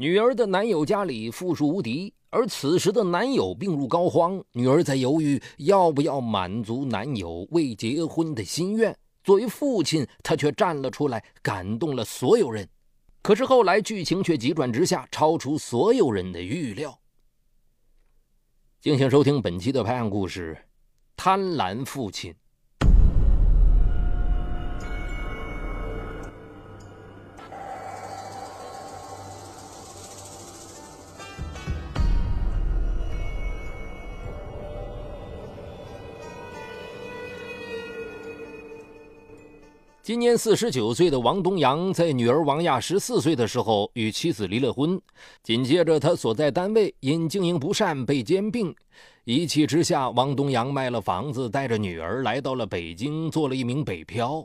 女儿的男友家里富庶无敌，而此时的男友病入膏肓，女儿在犹豫要不要满足男友未结婚的心愿。作为父亲，他却站了出来，感动了所有人。可是后来剧情却急转直下，超出所有人的预料。敬请收听本期的拍案故事《贪婪父亲》。今年四十九岁的王东阳，在女儿王亚十四岁的时候与妻子离了婚。紧接着，他所在单位因经营不善被兼并，一气之下，王东阳卖了房子，带着女儿来到了北京，做了一名北漂。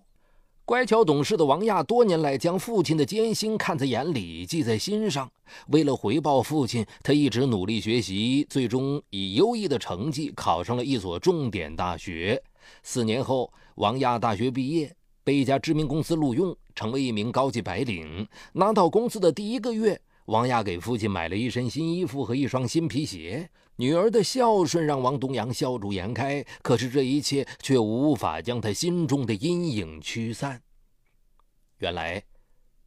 乖巧懂事的王亚多年来将父亲的艰辛看在眼里，记在心上。为了回报父亲，他一直努力学习，最终以优异的成绩考上了一所重点大学。四年后，王亚大学毕业。被一家知名公司录用，成为一名高级白领。拿到工资的第一个月，王亚给父亲买了一身新衣服和一双新皮鞋。女儿的孝顺让王东阳笑逐颜开，可是这一切却无法将他心中的阴影驱散。原来。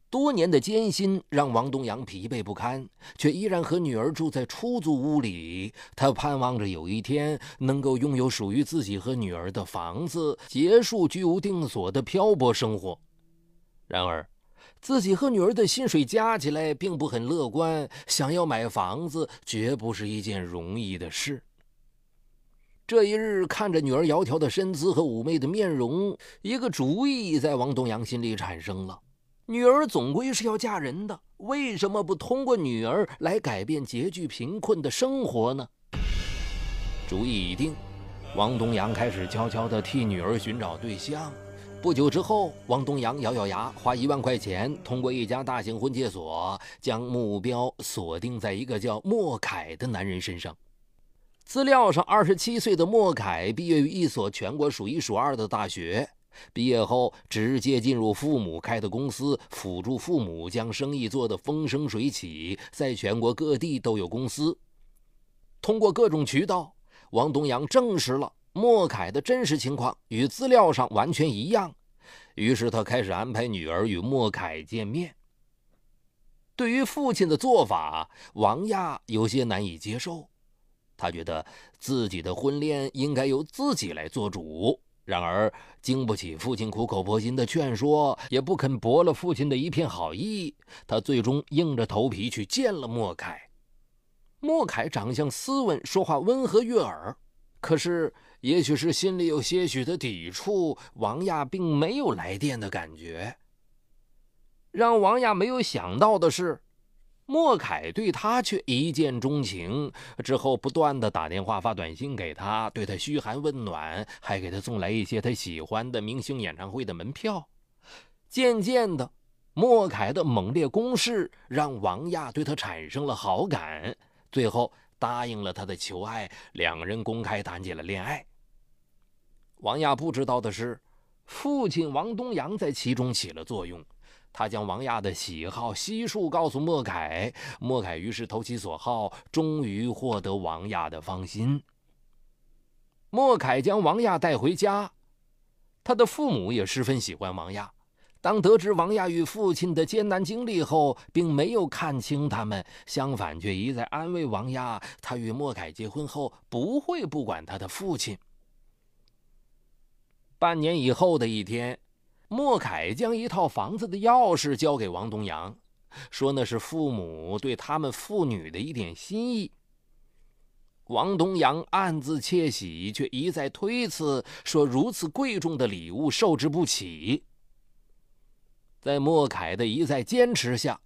多年的艰辛让王东阳疲惫不堪，却依然和女儿住在出租屋里。他盼望着有一天能够拥有属于自己和女儿的房子，结束居无定所的漂泊生活。然而，自己和女儿的薪水加起来并不很乐观，想要买房子绝不是一件容易的事。这一日，看着女儿窈窕的身姿和妩媚的面容，一个主意在王东阳心里产生了。女儿总归是要嫁人的，为什么不通过女儿来改变拮据贫困的生活呢？主意已定，王东阳开始悄悄地替女儿寻找对象。不久之后，王东阳咬咬牙，花一万块钱，通过一家大型婚介所，将目标锁定在一个叫莫凯的男人身上。资料上，二十七岁的莫凯毕业于一所全国数一数二的大学。毕业后，直接进入父母开的公司，辅助父母将生意做得风生水起，在全国各地都有公司。通过各种渠道，王东阳证实了莫凯的真实情况与资料上完全一样。于是他开始安排女儿与莫凯见面。对于父亲的做法，王亚有些难以接受，他觉得自己的婚恋应该由自己来做主。然而，经不起父亲苦口婆心的劝说，也不肯驳了父亲的一片好意，他最终硬着头皮去见了莫凯。莫凯长相斯文，说话温和悦耳，可是，也许是心里有些许的抵触，王亚并没有来电的感觉。让王亚没有想到的是。莫凯对他却一见钟情，之后不断的打电话、发短信给他，对他嘘寒问暖，还给他送来一些他喜欢的明星演唱会的门票。渐渐的，莫凯的猛烈攻势让王亚对他产生了好感，最后答应了他的求爱，两人公开谈起了恋爱。王亚不知道的是，父亲王东阳在其中起了作用。他将王亚的喜好悉数告诉莫凯，莫凯于是投其所好，终于获得王亚的芳心。莫凯将王亚带回家，他的父母也十分喜欢王亚。当得知王亚与父亲的艰难经历后，并没有看清他们，相反却一再安慰王亚，他与莫凯结婚后不会不管他的父亲。半年以后的一天。莫凯将一套房子的钥匙交给王东阳，说那是父母对他们父女的一点心意。王东阳暗自窃喜，却一再推辞，说如此贵重的礼物受之不起。在莫凯的一再坚持下，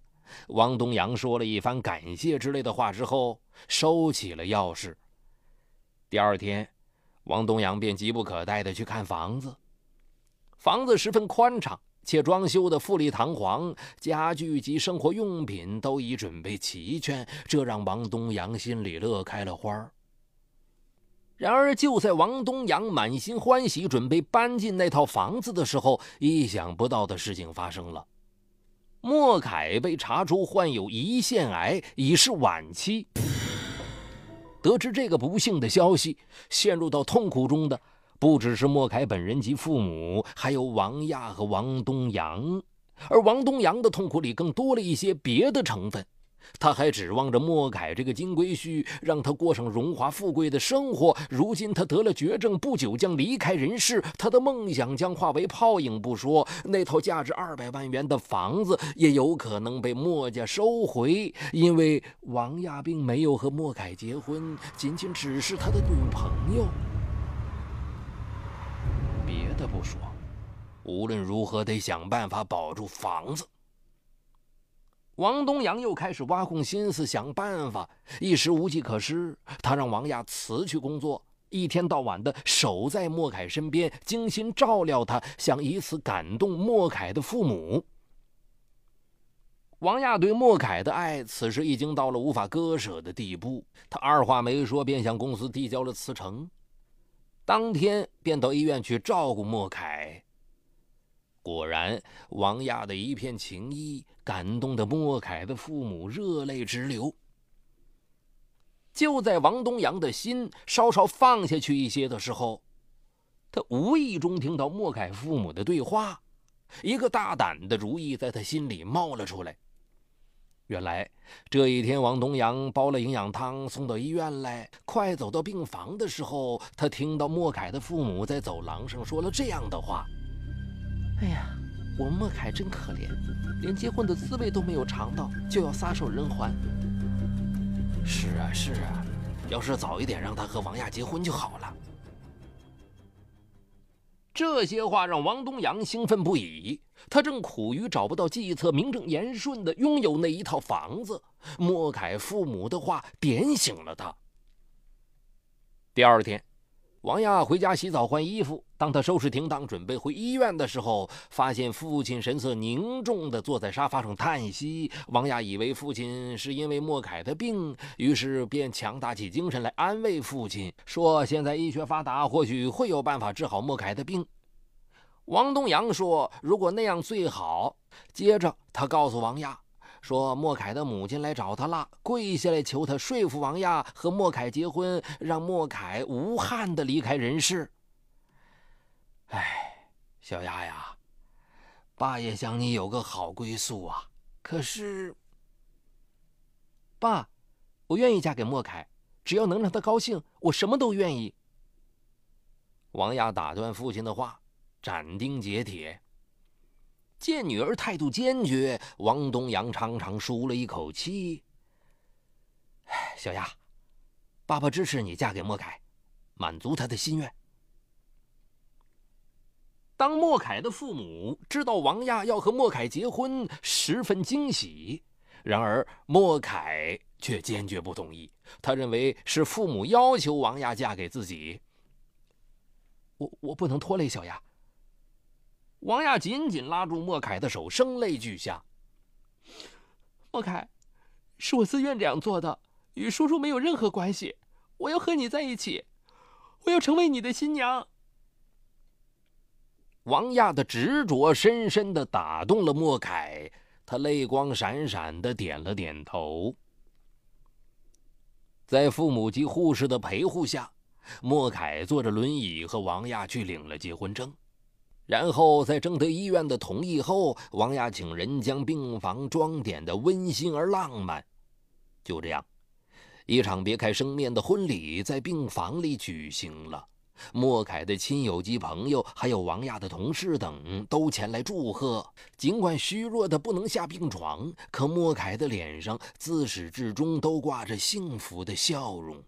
王东阳说了一番感谢之类的话之后，收起了钥匙。第二天，王东阳便急不可待地去看房子。房子十分宽敞，且装修的富丽堂皇，家具及生活用品都已准备齐全，这让王东阳心里乐开了花然而，就在王东阳满心欢喜准备搬进那套房子的时候，意想不到的事情发生了。莫凯被查出患有胰腺癌，已是晚期。得知这个不幸的消息，陷入到痛苦中的不只是莫凯本人及父母，还有王亚和王东阳。而王东阳的痛苦里更多了一些别的成分。他还指望着莫凯这个金龟婿，让他过上荣华富贵的生活。如今他得了绝症，不久将离开人世，他的梦想将化为泡影不说，那套价值二百万元的房子也有可能被莫家收回，因为王亚并没有和莫凯结婚，仅仅只是他的女朋友。别的不说，无论如何得想办法保住房子。王东阳又开始挖空心思想办法，一时无计可施。他让王亚辞去工作，一天到晚的守在莫凯身边，精心照料他，想以此感动莫凯的父母。王亚对莫凯的爱，此时已经到了无法割舍的地步。他二话没说，便向公司递交了辞呈，当天便到医院去照顾莫凯。果然，王亚的一片情谊感动的莫凯的父母热泪直流。就在王东阳的心稍稍放下去一些的时候，他无意中听到莫凯父母的对话，一个大胆的主意在他心里冒了出来。原来这一天，王东阳煲了营养汤送到医院来，快走到病房的时候，他听到莫凯的父母在走廊上说了这样的话。哎呀，我莫凯真可怜，连结婚的滋味都没有尝到，就要撒手人寰。是啊，是啊，要是早一点让他和王亚结婚就好了。这些话让王东阳兴奋不已，他正苦于找不到计策，名正言顺的拥有那一套房子。莫凯父母的话点醒了他。第二天。王亚回家洗澡换衣服。当他收拾停当准备回医院的时候，发现父亲神色凝重地坐在沙发上叹息。王亚以为父亲是因为莫凯的病，于是便强打起精神来安慰父亲，说：“现在医学发达，或许会有办法治好莫凯的病。”王东阳说：“如果那样最好。”接着他告诉王亚。说莫凯的母亲来找他了，跪下来求他说服王亚和莫凯结婚，让莫凯无憾的离开人世。哎，小丫呀，爸也想你有个好归宿啊。可是，爸，我愿意嫁给莫凯，只要能让他高兴，我什么都愿意。王亚打断父亲的话，斩钉截铁。见女儿态度坚决，王东阳长长舒了一口气。小丫，爸爸支持你嫁给莫凯，满足他的心愿。当莫凯的父母知道王亚要和莫凯结婚，十分惊喜。然而莫凯却坚决不同意，他认为是父母要求王亚嫁给自己。我我不能拖累小亚。王亚紧紧拉住莫凯的手，声泪俱下。莫凯，是我自愿这样做的，与叔叔没有任何关系。我要和你在一起，我要成为你的新娘。王亚的执着深深的打动了莫凯，他泪光闪闪的点了点头。在父母及护士的陪护下，莫凯坐着轮椅和王亚去领了结婚证。然后在征得医院的同意后，王亚请人将病房装点的温馨而浪漫。就这样，一场别开生面的婚礼在病房里举行了。莫凯的亲友及朋友，还有王亚的同事等都前来祝贺。尽管虚弱的不能下病床，可莫凯的脸上自始至终都挂着幸福的笑容。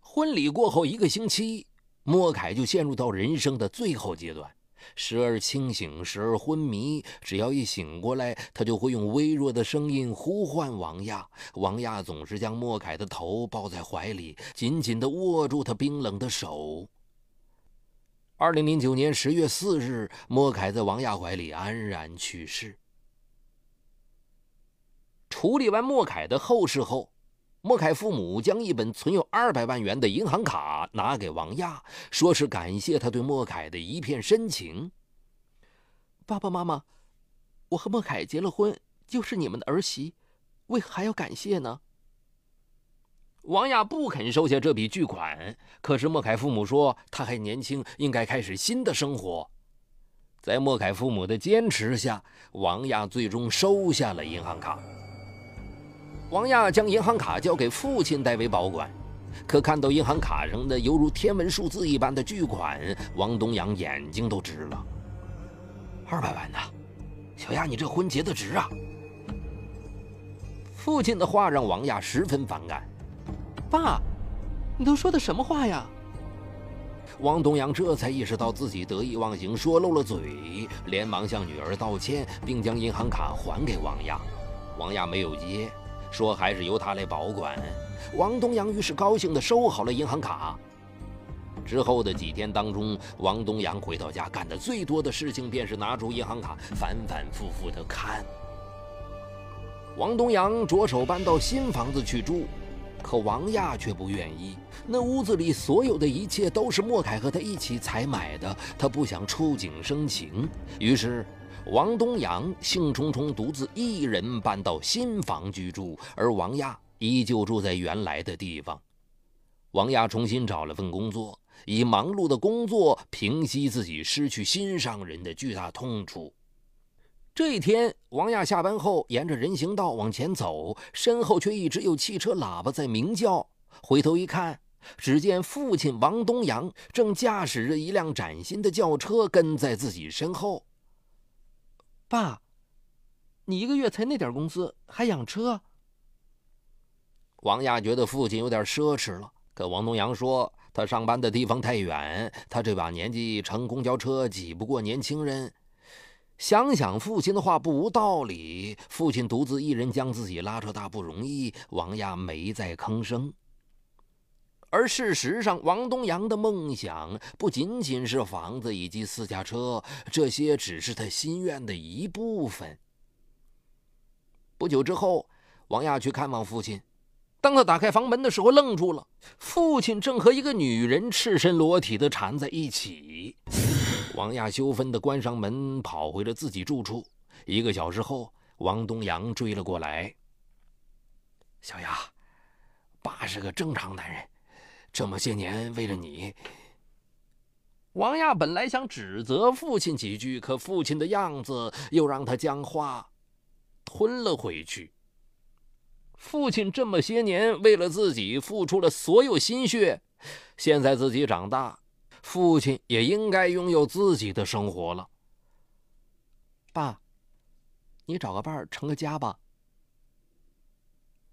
婚礼过后一个星期。莫凯就陷入到人生的最后阶段，时而清醒，时而昏迷。只要一醒过来，他就会用微弱的声音呼唤王亚。王亚总是将莫凯的头抱在怀里，紧紧地握住他冰冷的手。二零零九年十月四日，莫凯在王亚怀里安然去世。处理完莫凯的后事后。莫凯父母将一本存有二百万元的银行卡拿给王亚，说是感谢他对莫凯的一片深情。爸爸妈妈，我和莫凯结了婚，就是你们的儿媳，为何还要感谢呢？王亚不肯收下这笔巨款，可是莫凯父母说他还年轻，应该开始新的生活。在莫凯父母的坚持下，王亚最终收下了银行卡。王亚将银行卡交给父亲代为保管，可看到银行卡上的犹如天文数字一般的巨款，王东阳眼睛都直了。二百万呐，小亚，你这婚结的值啊！父亲的话让王亚十分反感。爸，你都说的什么话呀？王东阳这才意识到自己得意忘形，说漏了嘴，连忙向女儿道歉，并将银行卡还给王亚。王亚没有接，说还是由他来保管。王东阳于是高兴地收好了银行卡。之后的几天当中，王东阳回到家干的最多的事情便是拿出银行卡反反复复地看。王东阳着手搬到新房子去住。可王亚却不愿意，那屋子里所有的一切都是莫凯和他一起采买的，他不想触景生情。于是，王东阳兴冲冲独自一人搬到新房居住，而王亚依旧住在原来的地方。王亚重新找了份工作，以忙碌的工作平息自己失去心上人的巨大痛楚。这一天，王亚下班后沿着人行道往前走，身后却一直有汽车喇叭在鸣叫。回头一看，只见父亲王东阳正驾驶着一辆崭新的轿车跟在自己身后。爸，你一个月才那点工资，还养车？王亚觉得父亲有点奢侈了，跟王东阳说他上班的地方太远，他这把年纪乘公交车挤不过年轻人。想想父亲的话不无道理，父亲独自一人将自己拉扯大不容易，王亚没再吭声。而事实上，王东阳的梦想不仅仅是房子以及私家车，这些只是他心愿的一部分。不久之后，王亚去看望父亲，当他打开房门的时候，愣住了，父亲正和一个女人赤身裸体的缠在一起。王亚羞愤地关上门，跑回了自己住处。一个小时后，王东阳追了过来。小亚，爸是个正常男人，这么些年为了你。王亚本来想指责父亲几句，可父亲的样子又让他将话吞了回去。父亲这么些年为了自己付出了所有心血，现在自己长大。父亲也应该拥有自己的生活了。爸，你找个伴儿成个家吧。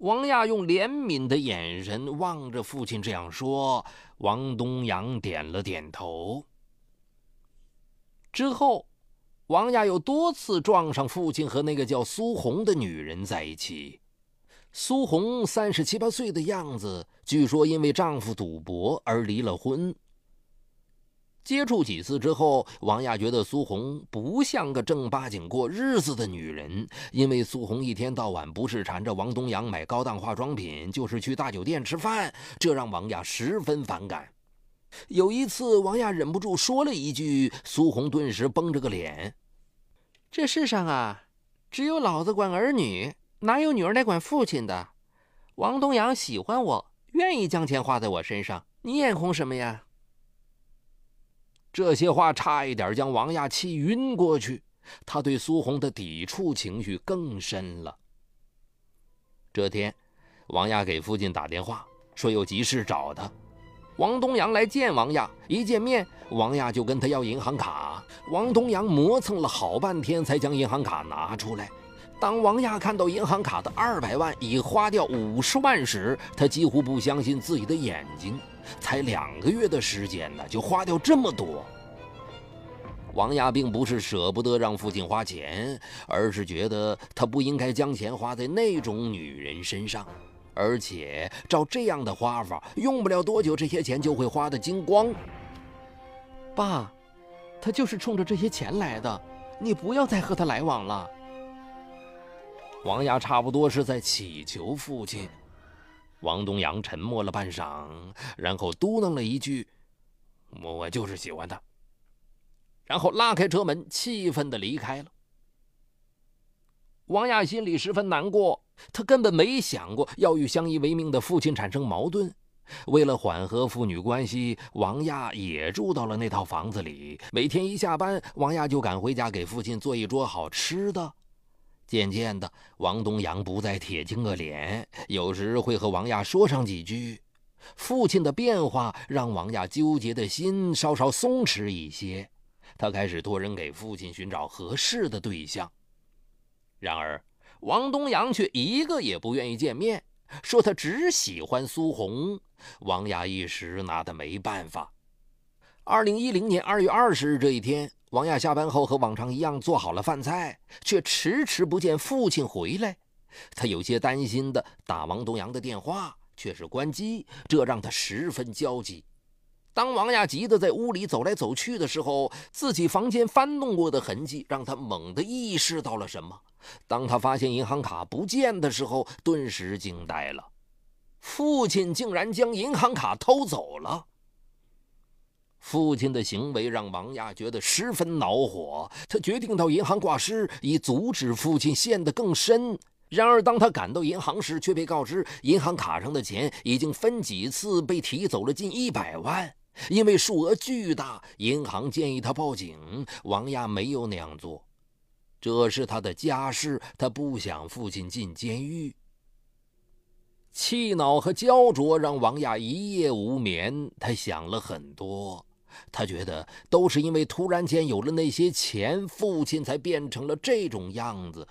王亚用怜悯的眼神望着父亲这样说。王东阳点了点头。之后，王亚又多次撞上父亲和那个叫苏红的女人在一起。苏红三十七八岁的样子，据说因为丈夫赌博而离了婚。接触几次之后，王亚觉得苏红不像个正八经过日子的女人，因为苏红一天到晚不是缠着王东阳买高档化妆品，就是去大酒店吃饭，这让王亚十分反感。有一次，王亚忍不住说了一句，苏红顿时绷着个脸：“这世上啊，只有老子管儿女，哪有女儿来管父亲的？王东阳喜欢我，愿意将钱花在我身上，你眼红什么呀？”这些话差一点将王亚气晕过去，他对苏红的抵触情绪更深了。这天，王亚给父亲打电话，说有急事找他。王东阳来见王亚，一见面，王亚就跟他要银行卡。王东阳磨蹭了好半天，才将银行卡拿出来。当王亚看到银行卡的二百万已花掉五十万时，他几乎不相信自己的眼睛。才两个月的时间呢，就花掉这么多。王亚并不是舍不得让父亲花钱，而是觉得他不应该将钱花在那种女人身上，而且照这样的花法，用不了多久，这些钱就会花得精光。爸，他就是冲着这些钱来的，你不要再和他来往了。王亚差不多是在祈求父亲。王东阳沉默了半晌，然后嘟囔了一句：“我就是喜欢他。”然后拉开车门，气愤地离开了。王亚心里十分难过，他根本没想过要与相依为命的父亲产生矛盾。为了缓和父女关系，王亚也住到了那套房子里。每天一下班，王亚就赶回家给父亲做一桌好吃的。渐渐的，王东阳不再铁青个脸，有时会和王亚说上几句。父亲的变化让王亚纠结的心稍稍松弛一些，他开始托人给父亲寻找合适的对象。然而，王东阳却一个也不愿意见面，说他只喜欢苏红。王亚一时拿他没办法。二零一零年二月二十日这一天，王亚下班后和往常一样做好了饭菜，却迟迟不见父亲回来。他有些担心的打王东阳的电话。却是关机，这让他十分焦急。当王亚急得在屋里走来走去的时候，自己房间翻动过的痕迹让他猛地意识到了什么。当他发现银行卡不见的时候，顿时惊呆了。父亲竟然将银行卡偷走了！父亲的行为让王亚觉得十分恼火，他决定到银行挂失，以阻止父亲陷得更深。然而，当他赶到银行时，却被告知银行卡上的钱已经分几次被提走了近一百万。因为数额巨大，银行建议他报警。王亚没有那样做，这是他的家事，他不想父亲进监狱。气恼和焦灼让王亚一夜无眠，他想了很多。他觉得都是因为突然间有了那些钱，父亲才变成了这种样子。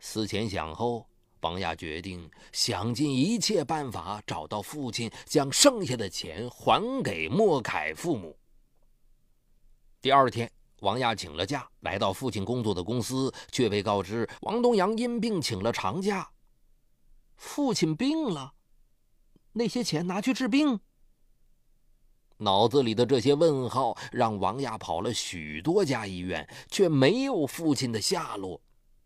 思前想后，王亚决定想尽一切办法找到父亲，将剩下的钱还给莫凯父母。第二天，王亚请了假，来到父亲工作的公司，却被告知王东阳因病请了长假。父亲病了，那些钱拿去治病？脑子里的这些问号让王亚跑了许多家医院，却没有父亲的下落。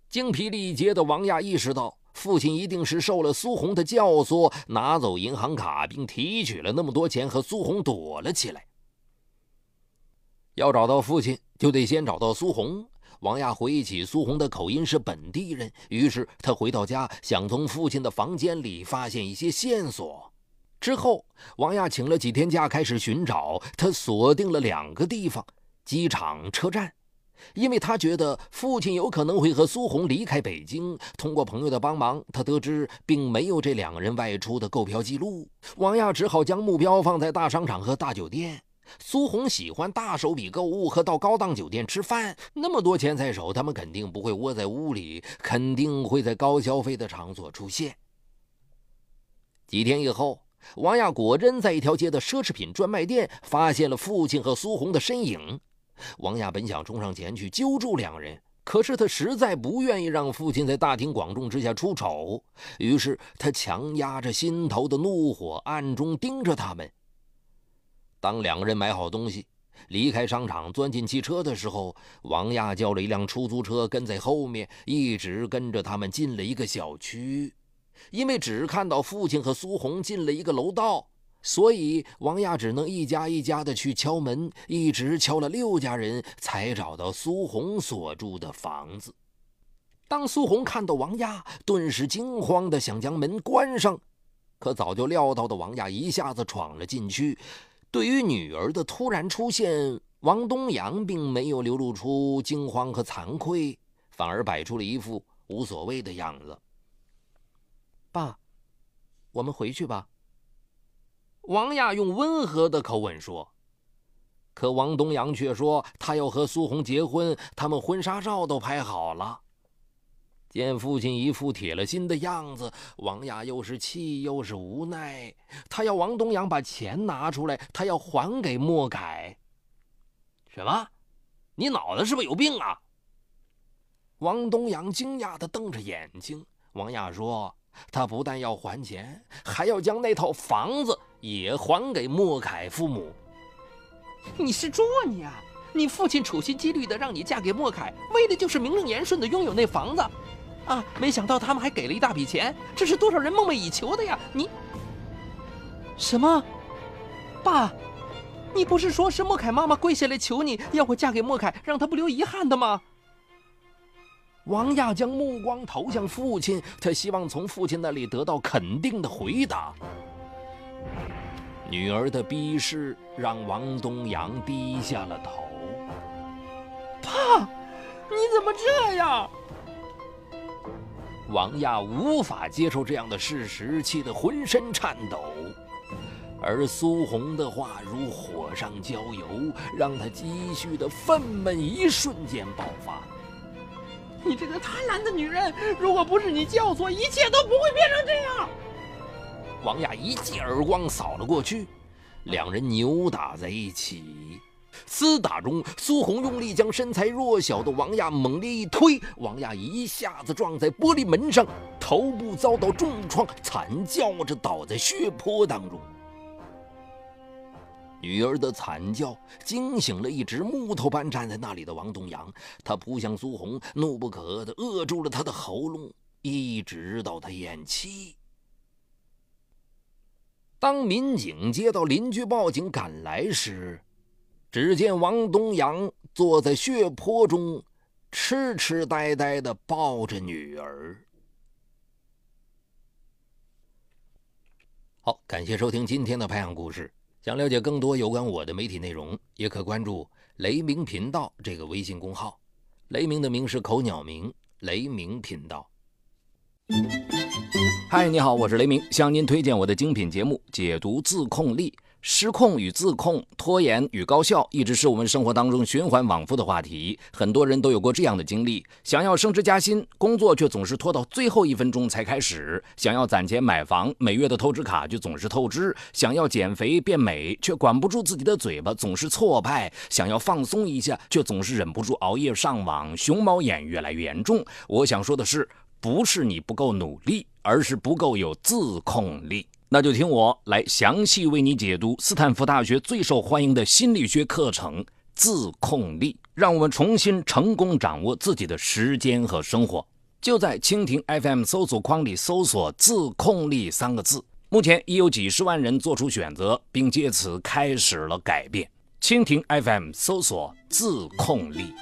精疲力竭的王亚意识到，父亲一定是受了苏红的教唆，拿走银行卡，并提取了那么多钱，和苏红躲了起来。要找到父亲，就得先找到苏红。王亚回忆起苏红的口音是本地人，于是他回到家，想从父亲的房间里发现一些线索。之后，王亚请了几天假，开始寻找。他锁定了两个地方：机场、车站。因为他觉得父亲有可能会和苏红离开北京。通过朋友的帮忙，他得知并没有这两个人外出的购票记录。王亚只好将目标放在大商场和大酒店。苏红喜欢大手笔购物和到高档酒店吃饭，那么多钱在手，他们肯定不会窝在屋里，肯定会在高消费的场所出现。几天以后，王亚果真在一条街的奢侈品专卖店发现了父亲和苏红的身影。王亚本想冲上前去揪住两人，可是他实在不愿意让父亲在大庭广众之下出丑，于是他强压着心头的怒火，暗中盯着他们。当两个人买好东西，离开商场，钻进汽车的时候，王亚叫了一辆出租车跟在后面，一直跟着他们进了一个小区。因为只看到父亲和苏红进了一个楼道。所以王亚只能一家一家的去敲门，一直敲了六家人才找到苏红所住的房子。当苏红看到王亚，顿时惊慌的想将门关上，可早就料到的王亚一下子闯了进去。对于女儿的突然出现，王东阳并没有流露出惊慌和惭愧，反而摆出了一副无所谓的样子。爸，我们回去吧。王亚用温和的口吻说：“可王东阳却说他要和苏红结婚，他们婚纱照都拍好了。”见父亲一副铁了心的样子，王亚又是气又是无奈。他要王东阳把钱拿出来，他要还给莫凯。什么？你脑子是不是有病啊？王东阳惊讶的瞪着眼睛。王亚说：“他不但要还钱，还要将那套房子。”也还给莫凯父母。你是猪啊你啊！你父亲处心积虑的让你嫁给莫凯，为的就是名正言顺的拥有那房子，啊！没想到他们还给了一大笔钱，这是多少人梦寐以求的呀！你什么？爸，你不是说是莫凯妈妈跪下来求你要我嫁给莫凯，让他不留遗憾的吗？王亚将目光投向父亲，他希望从父亲那里得到肯定的回答。女儿的逼视让王东阳低下了头。爸，你怎么这样？王亚无法接受这样的事实，气得浑身颤抖。而苏红的话如火上浇油，让他积蓄的愤懑一瞬间爆发。你这个贪婪的女人！如果不是你教唆，一切都不会变成这样。王亚一记耳光扫了过去，两人扭打在一起。厮打中，苏红用力将身材弱小的王亚猛烈一推，王亚一下子撞在玻璃门上，头部遭到重创，惨叫着倒在血泊当中。女儿的惨叫惊醒了一直木头般站在那里的王东阳，他扑向苏红，怒不可遏地扼住了她的喉咙，一直到她咽气。当民警接到邻居报警赶来时，只见王东阳坐在血泊中，痴痴呆呆地抱着女儿。好，感谢收听今天的拍案故事。想了解更多有关我的媒体内容，也可关注“雷鸣频道”这个微信公号。雷鸣的鸣是口鸟鸣，雷鸣频道。嗨，你好，我是雷鸣，向您推荐我的精品节目《解读自控力》。失控与自控、拖延与高效，一直是我们生活当中循环往复的话题。很多人都有过这样的经历：想要升职加薪，工作却总是拖到最后一分钟才开始；想要攒钱买房，每月的透支卡就总是透支；想要减肥变美，却管不住自己的嘴巴，总是挫败；想要放松一下，却总是忍不住熬夜上网，熊猫眼越来越严重。我想说的是，不是你不够努力，而是不够有自控力。那就听我来详细为你解读斯坦福大学最受欢迎的心理学课程——自控力，让我们重新成功掌握自己的时间和生活。就在蜻蜓 FM 搜索框里搜索“自控力”三个字，目前已有几十万人做出选择，并借此开始了改变。蜻蜓 FM 搜索“自控力”。